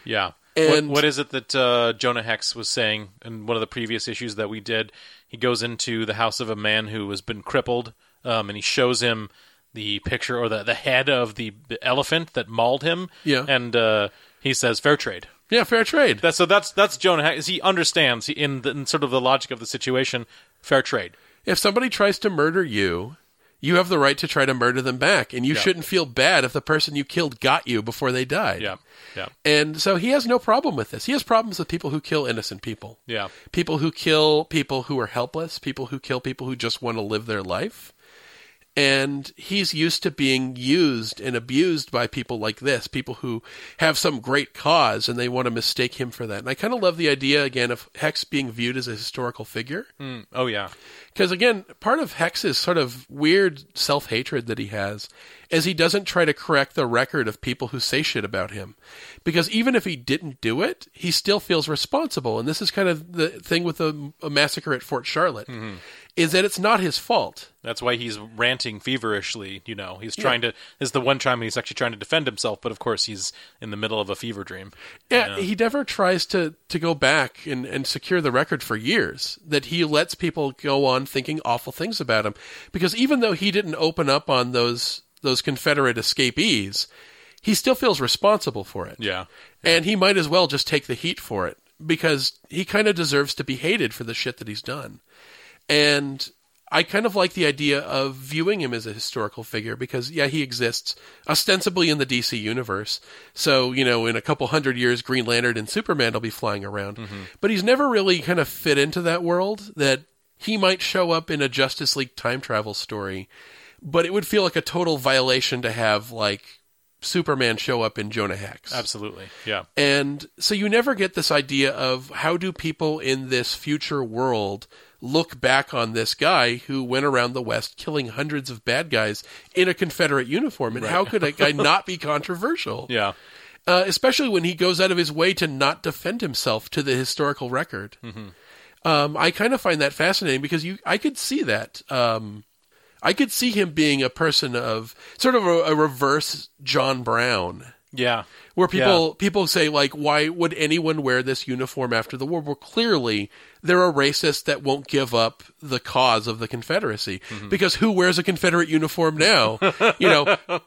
Yeah. And- what, what is it that uh, Jonah Hex was saying in one of the previous issues that we did? He goes into the house of a man who has been crippled, um, and he shows him the picture or the, the head of the, the elephant that mauled him. Yeah. And uh, he says, fair trade. Yeah, fair trade. That's, so that's that's Jonah Hex. He understands he, in, the, in sort of the logic of the situation, fair trade. if somebody tries to murder you, you have the right to try to murder them back, and you Yeah. shouldn't feel bad if the person you killed got you before they died. Yeah. Yeah. And so he has no problem with this. He has problems with people who kill innocent people. Yeah. People who kill people who are helpless, people who kill people who just want to live their life. And he's used to being used and abused by people like this, people who have some great cause and they want to mistake him for that. And I kind of love the idea, again, of Hex being viewed as a historical figure. Mm. Oh, yeah. Because again, part of Hex's sort of weird self hatred that he has is he doesn't try to correct the record of people who say shit about him. Because even if he didn't do it, he still feels responsible. And this is kind of the thing with the a massacre at Fort Charlotte, is that it's not his fault. That's why he's ranting feverishly. You know, he's trying to. This is the one time he's actually trying to defend himself, but of course he's in the middle of a fever dream. Yeah, he never tries to, to go back and, and secure the record for years. That he lets people go on thinking awful things about him. Because even though he didn't open up on those those Confederate escapees, he still feels responsible for it. Yeah, And he might as well just take the heat for it because he kind of deserves to be hated for the shit that he's done. And I kind of like the idea of viewing him as a historical figure because, yeah, he exists ostensibly in the DC universe. So, you know, in a couple hundred years, Green Lantern and Superman will be flying around. Mm-hmm. But he's never really kind of fit into that world that he might show up in a Justice League time travel story. But it would feel like a total violation to have, like, Superman show up in Jonah Hex. absolutely. Yeah, And so you never get this idea of how do people in this future world look back on this guy who went around the West killing hundreds of bad guys in a Confederate uniform, and how could a guy (laughs) not be controversial? yeah, Uh, especially when he goes out of his way to not defend himself to the historical record. Um, I kind of find that fascinating because you, I could see that. Um, I could see him being a person of sort of a, a reverse John Brown yeah, where people people say like why would anyone wear this uniform after the war? Well clearly they're a racist that won't give up the cause of the confederacy. Mm-hmm. because who wears a confederate uniform now? You know (laughs)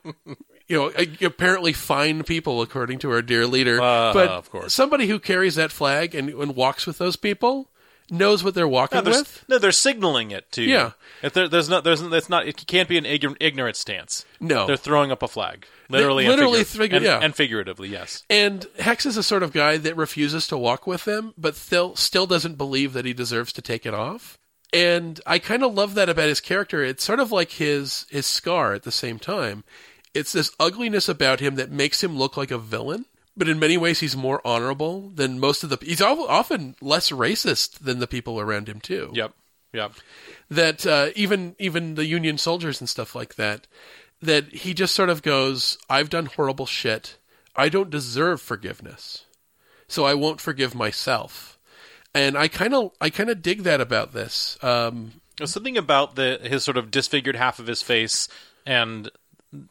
you know apparently fine people according to our dear leader. Uh, but of course. somebody who carries that flag and, and walks with those people knows what they're walking No, there's- with no, they're signaling it to you. Yeah. If there, there's not, there's, it's not, it can't be an ign- ignorant stance. No. they're throwing up a flag, literally, literally and, figur- figu- and, yeah. and figuratively. Yes. And Hex is a sort of guy that refuses to walk with them, but still still doesn't believe that he deserves to take it off. And I kind of love that about his character. It's sort of like his his scar at the same time. It's this ugliness about him that makes him look like a villain, but in many ways he's more honorable than most of the. He's often less racist than the people around him too Yep. Yep. that uh, even even the Union soldiers and stuff like that, that he just sort of goes, "I've done horrible shit. I don't deserve forgiveness, so I won't forgive myself." And I kind of I kind of dig that about this. Um, There's something about the his sort of disfigured half of his face and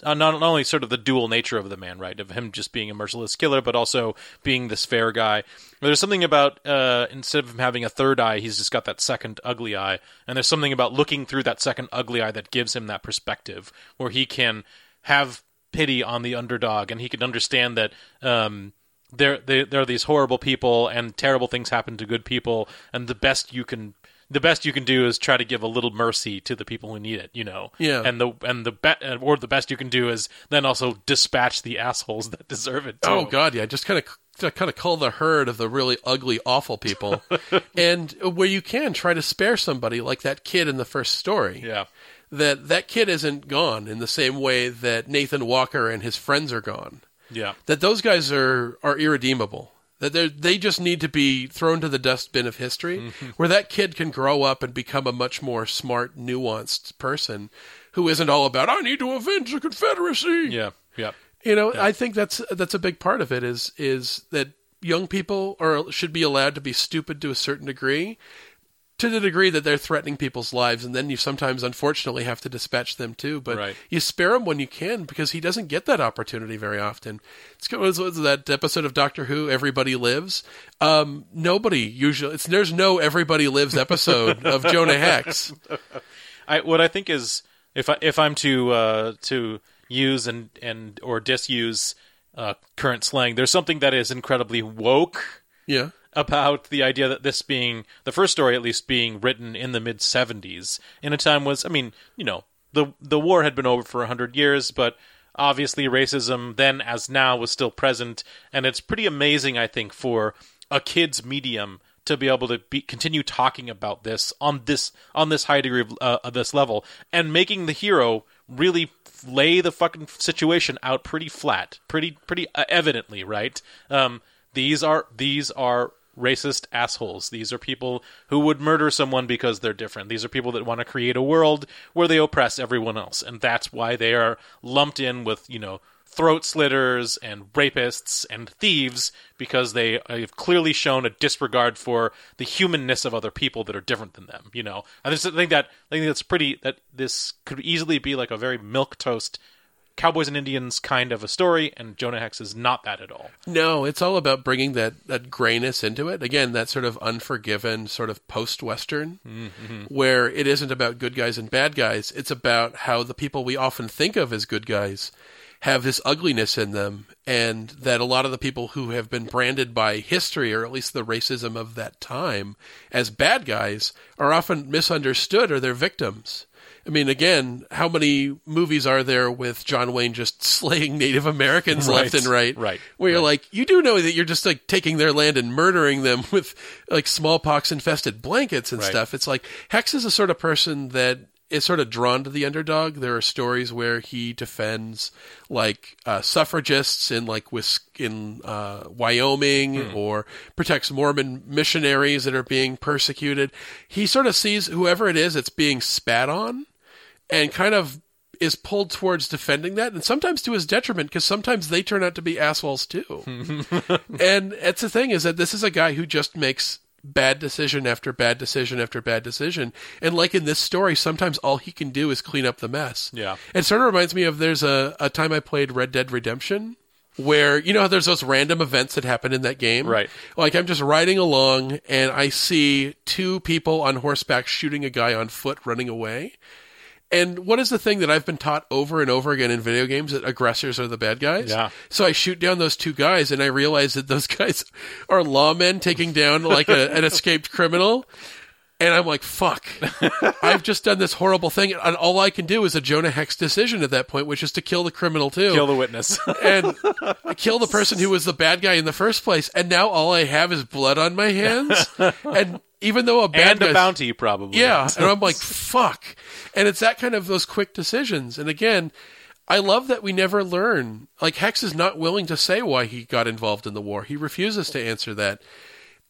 not only sort of the dual nature of the man, right, of him just being a merciless killer, but also being this fair guy. There's something about uh, instead of him having a third eye, he's just got that second ugly eye, and there's something about looking through that second ugly eye that gives him that perspective where he can have pity on the underdog, and he can understand that. Um, there, there are these horrible people, and terrible things happen to good people, and the best you can the best you can do is try to give a little mercy to the people who need it, you know. Yeah. And the and the be- uh, or the best you can do is then also dispatch the assholes (laughs) that deserve it. Oh, too. Oh God, yeah, just kind of kind of call the herd of the really ugly, awful people, (laughs) and where you can try to spare somebody like that kid in the first story. Yeah. That that kid isn't gone in the same way that Nathan Walker and his friends are gone. Yeah. That those guys are are irredeemable. That they they just need to be thrown to the dustbin of history, Mm-hmm. where that kid can grow up and become a much more smart, nuanced person, who isn't all about I need to avenge the Confederacy. Yeah. Yeah. You know, I think that's that's a big part of it is is that young people are should be allowed to be stupid to a certain degree, to the degree that they're threatening people's lives, and then you sometimes, unfortunately, have to dispatch them too. But Right. you spare him when you can because he doesn't get that opportunity very often. It's what was, was that episode of Doctor Who? Everybody lives. Um, nobody usually. It's there's no Everybody Lives episode of (laughs) Jonah Hex. I what I think is if I if I'm to uh, to use and and or disuse uh, current slang, there's something that is incredibly woke Yeah. About the idea that this being the first story, at least being written in the mid '70s, in a time was, I mean, you know, the the war had been over for hundred years, but obviously racism then as now was still present, and it's pretty amazing, I think, for a kids medium to be able to be, continue talking about this on this on this high degree of, uh, of this level and making the hero really lay the fucking situation out pretty flat, pretty pretty uh, evidently, right? Um, these are these are racist assholes. These are people who would murder someone because they're different. These are people that want to create a world where they oppress everyone else, and that's why they are lumped in with you know throat slitters and rapists and thieves because they uh, have clearly shown a disregard for the humanness of other people that are different than them. You know, I think that I think that's pretty. That this could easily be like a very milk toast. Cowboys and Indians kind of a story, and Jonah Hex is not that at all. No, it's all about bringing that, that grayness into it. Again, that sort of unforgiven, sort of post Western, mm-hmm. where it isn't about good guys and bad guys. It's about how the people we often think of as good guys have this ugliness in them, and that a lot of the people who have been branded by history, or at least the racism of that time, as bad guys, are often misunderstood or they're victims. I mean, again, how many movies are there with John Wayne just (laughs) slaying Native Americans left and right? right, Where you're like, you do know that you're just like taking their land and murdering them (laughs) with like smallpox infested blankets and Right. stuff. It's like Hex is a sort of person that is sort of drawn to the underdog. There are stories where he defends like uh, suffragists in like Wis- in uh, Wyoming Hmm. or protects Mormon missionaries that are being persecuted. He sort of sees whoever it is that's being spat on and kind of is pulled towards defending that, and sometimes to his detriment, because sometimes they turn out to be assholes too. (laughs) and it's the thing is that this is a guy who just makes bad decision after bad decision after bad decision, and like in this story, sometimes all he can do is clean up the mess. Yeah. it sort of reminds me of there's a, a time I played Red Dead Redemption. Where you know how there's those random events that happen in that game, Right. Like I'm just riding along and I see two people on horseback shooting a guy on foot running away, and what is the thing that I've been taught over and over again in video games that aggressors are the bad guys? Yeah. So I shoot down those two guys and I realize that those (laughs) guys are lawmen taking down like a, an escaped criminal. And I'm like, fuck. (laughs) I've just done this horrible thing. And all I can do is a Jonah Hex decision at that point, which is to kill the criminal too. Kill the witness. (laughs) and kill the person who was the bad guy in the first place. And now all I have is blood on my hands. (laughs) and even though a bad and a bounty, probably. yeah, and I'm like, fuck. And it's that kind of those quick decisions. And again, I love that we never learn. Like Hex is not willing to say why he got involved in the war. He refuses to answer that.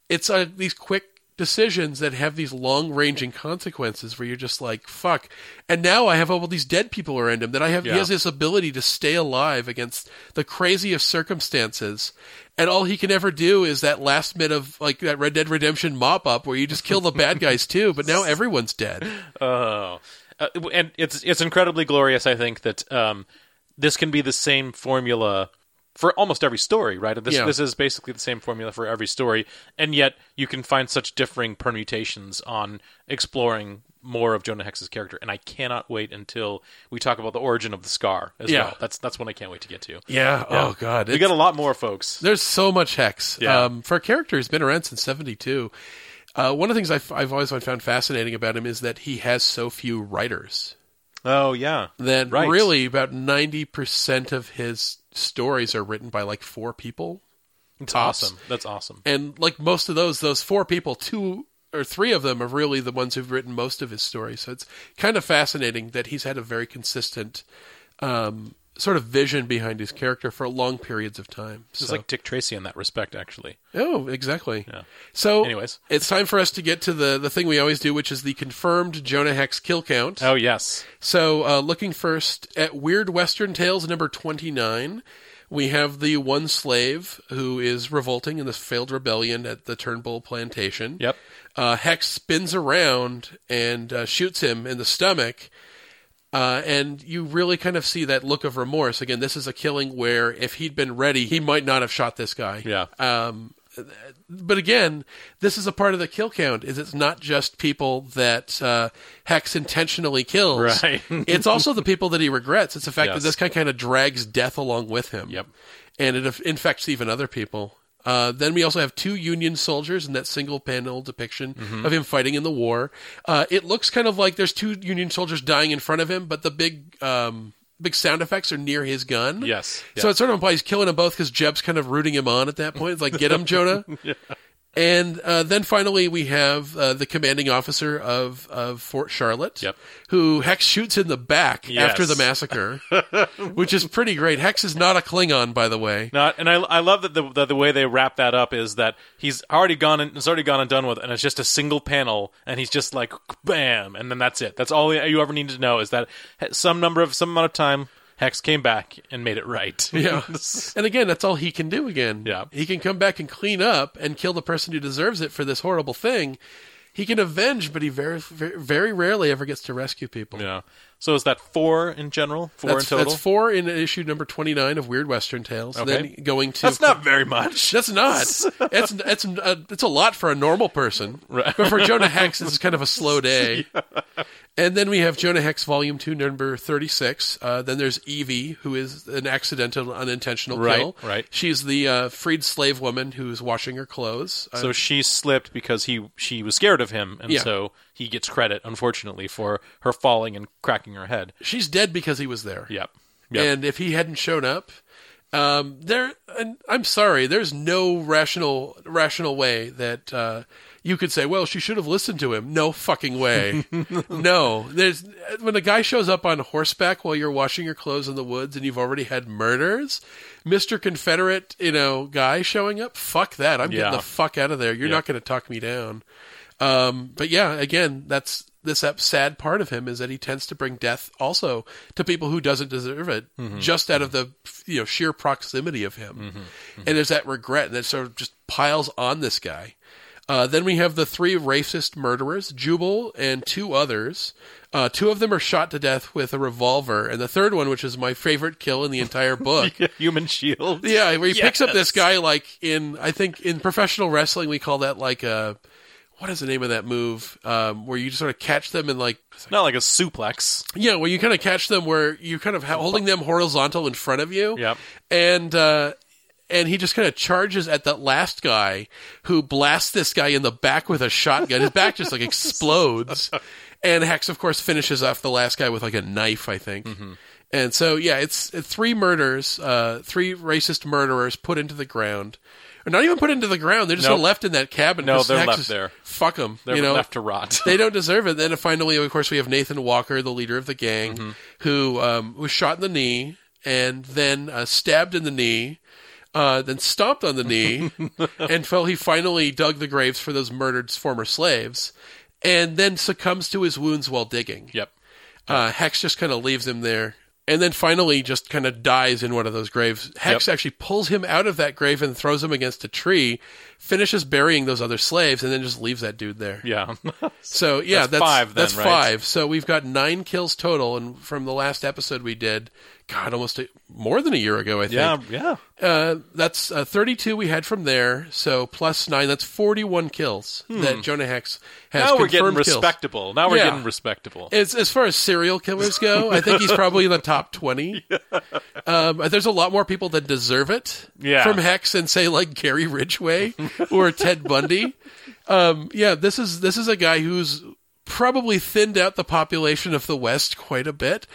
It's uh, these quick decisions that have these long-ranging consequences where you're just like, fuck. And now I have all these dead people around him that I have. He has this ability to stay alive against the craziest circumstances. And all he can ever do is that last bit of like that Red Dead Redemption mop up where you just kill the bad guys too, but now everyone's dead. (laughs) Oh, uh, and it's it's incredibly glorious. I think that um, this can be the same formula for almost every story, right? This Yeah. this is basically the same formula for every story, and yet you can find such differing permutations on exploring more of Jonah Hex's character. And I cannot wait until we talk about the origin of the scar as Yeah. well. That's that's one I can't wait to get to. Yeah. Oh God. We got a lot more, folks. There's so much hex. Yeah. Um, for a character who's been around since '72, uh, one of the things I've, I've always found fascinating about him is that he has so few writers. Oh yeah, That Right. really about ninety percent of his stories are written by like four people, it's Tops. awesome. That's awesome. and like most of those, those four people, two or three of them are really the ones who've written most of his stories. So it's kind of fascinating that he's had a very consistent um, sort of vision behind his character for long periods of time. It's So- like Dick Tracy in that respect, actually. Oh, exactly. Yeah. So, Anyways. it's time for us to get to the the thing we always do, which is the confirmed Jonah Hex kill count. Oh yes, So, uh, looking first at Weird Western Tales number twenty nine, we have the one slave who is revolting in this failed rebellion at the Turnbull plantation. Yep. Uh, Hex spins around and uh, shoots him in the stomach. Uh, and you really kind of see that look of remorse. Again, this is a killing where if he'd been ready, he might not have shot this guy. Yeah. Um, but again, this is a part of the kill count. Is it's not just people that uh, Hex intentionally kills. Right. (laughs) it's also the people that he regrets. It's the fact Yes. that this guy kind of drags death along with him. Yep. And it infects even other people. Uh, then we also have two Union soldiers in that single panel depiction Mm-hmm. of him fighting in the war. Uh, it looks kind of like there's two Union soldiers dying in front of him, but the big um, big sound effects are near his gun. Yes. So Yeah. it sort of implies he's killing them both because Jeb's kind of rooting him on at that point. It's like, get him, Jonah. (laughs) And uh, then finally, we have uh, the commanding officer of, of Fort Charlotte, Yep. who Hex shoots in the back Yes. after the massacre, (laughs) which is pretty great. Hex is not a Klingon, by the way. Not, and I, I love that the, the the way they wrap that up is that he's already gone and it's already gone and done with, and it's just a single panel, and he's just like bam, and then that's it. That's all you ever need to know is that some number of some amount of time, Hex came back and made it right. (laughs) Yeah. (laughs) and again, that's all he can do again. Yeah. He can come back and clean up and kill the person who deserves it for this horrible thing. He can avenge, but he very, very, very rarely ever gets to rescue people. yeah. So is that four in general? Four That's, in total. that's four in issue number 29 of Weird Western Tales. Okay. Then going to. That's not very much. That's not. (laughs) It's it's uh, it's a lot for a normal person, Right. but for Jonah Hex, this is (laughs) kind of a slow day. And then we have Jonah Hex Volume Two, number thirty-six. Uh, then there's Evie, who is an accidental, unintentional Right, kill. right. She's the uh, freed slave woman who's washing her clothes. Uh, So she slipped because he she was scared of him, and Yeah. so he gets credit, unfortunately, for her falling and cracking her head. she's dead because he was there. Yep. Yep. And if he hadn't shown up, um, there. And I'm sorry, there's no rational rational way that uh, you could say, well, she should have listened to him. No fucking way. (laughs) no, there's when a guy shows up on horseback while you're washing your clothes in the woods and you've already had murders, Mister Confederate, you know, guy showing up. Fuck that. I'm Yeah. getting the fuck out of there. You're Yeah. not going to talk me down. Um, but yeah, again, that's this sad part of him is that he tends to bring death also to people who doesn't deserve it, just out of the you know sheer proximity of him. And there's that regret that sort of just piles on this guy. Uh, then we have the three racist murderers, Jubal and two others. Uh, two of them are shot to death with a revolver, and the third one, which is my favorite kill in the entire book, (laughs) Human shield. yeah, where he picks up this guy like in I think in professional wrestling we call that like a what is the name of that move um, where you just sort of catch them and like Not like a suplex. yeah where you kind of catch them where you kind of ha- holding them horizontal in front of you Yep. and uh, and he just kind of charges at that last guy who blasts this guy in the back with a shotgun his back just like explodes (laughs) and Hex of course finishes off the last guy with like a knife I think. And so, yeah, it's, it's three murders, uh, three racist murderers put into the ground. Or not even put into the ground. They're just Nope. left in that cabin. No, they're left there. Fuck them. They're you know, left to rot. (laughs) they don't deserve it. Then finally, of course, we have Nathan Walker, the leader of the gang, Mm-hmm. who um, was shot in the knee and then uh, stabbed in the knee, uh, then stomped on the knee (laughs) until he finally dug the graves for those murdered former slaves, and then succumbs to his wounds while digging. yep. Uh, Hex just kind of leaves him there. And then finally just kind of dies in one of those graves. Hex Yep. actually pulls him out of that grave and throws him against a tree, finishes burying those other slaves, and then just leaves that dude there. Yeah. (laughs) So yeah, That's that's, five then, that's right? five. So we've got nine kills total, and from the last episode we did, God, almost a, more than a year ago, I think. Yeah, yeah. Uh, that's uh, 32 we had from there. So plus nine, that's 41 kills that Jonah Hex has. Hmm. Now we're getting kills. respectable. Now we're Yeah. getting respectable. As, as far as serial killers go, I think he's probably in the top 20. (laughs) Um, there's a lot more people that deserve it Yeah. from Hex and say like Gary Ridgway (laughs) or Ted Bundy. Um, yeah, this is this is a guy who's probably thinned out the population of the West quite a bit.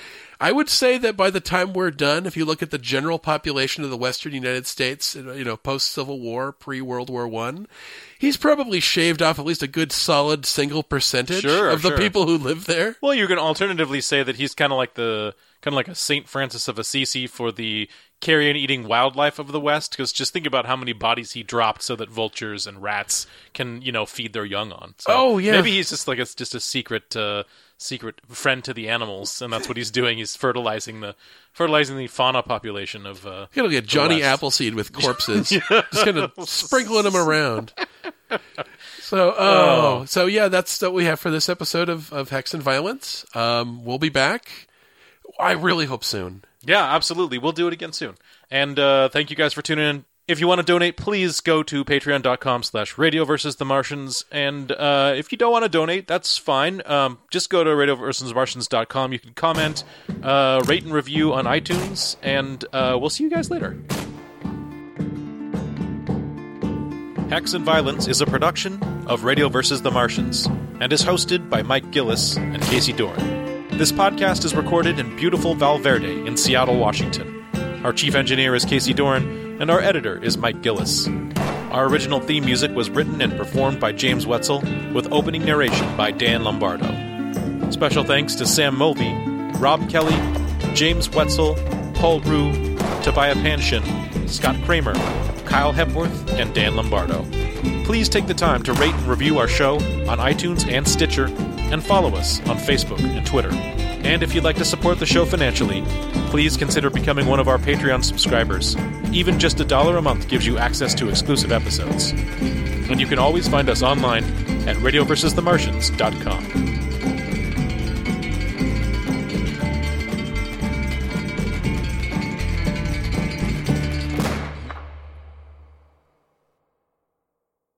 I would say that by the time we're done, if you look at the general population of the Western United States, you know, post Civil War, pre World War One, he's probably shaved off at least a good solid single percentage Sure, of the sure. people who live there. Well, you can alternatively say that he's kind of like the kind of like a Saint Francis of Assisi for the carrion eating wildlife of the West. Because just think about how many bodies he dropped so that vultures and rats can you know feed their young on. So Oh, yeah. maybe he's just like it's just a secret uh, secret friend to the animals, and that's what he's doing. He's fertilizing the fertilizing the fauna population of. Uh, You're gonna get Johnny. Appleseed with corpses, (laughs) just kind of (laughs) sprinkling them around. So, oh, so yeah, that's what we have for this episode of, of Hex and Violence. Um, we'll be back. I really hope soon. Yeah, absolutely. We'll do it again soon. And uh, thank you guys for tuning in. If you want to donate, please go to patreon.com slash radio versus the Martians. And uh, if you don't want to donate, that's fine. Um, just go to radio versus Martians.com. You can comment, uh, rate, and review on iTunes. And uh, we'll see you guys later. Hex and Violence is a production of Radio versus the Martians and is hosted by Mike Gillis and Casey Doran. This podcast is recorded in beautiful Valverde in Seattle, Washington. Our chief engineer is Casey Doran, and our editor is Mike Gillis. Our original theme music was written and performed by James Wetzel, with opening narration by Dan Lombardo. Special thanks to Sam Mulvey, Rob Kelly, James Wetzel, Paul Rue, Tobiah Panshin, Scott Kramer, Kyle Hepworth, and Dan Lombardo. Please take the time to rate and review our show on iTunes and Stitcher, and follow us on Facebook and Twitter. And if you'd like to support the show financially, please consider becoming one of our Patreon subscribers. Even just a dollar a month gives you access to exclusive episodes. And you can always find us online at radioversusthemartians.com.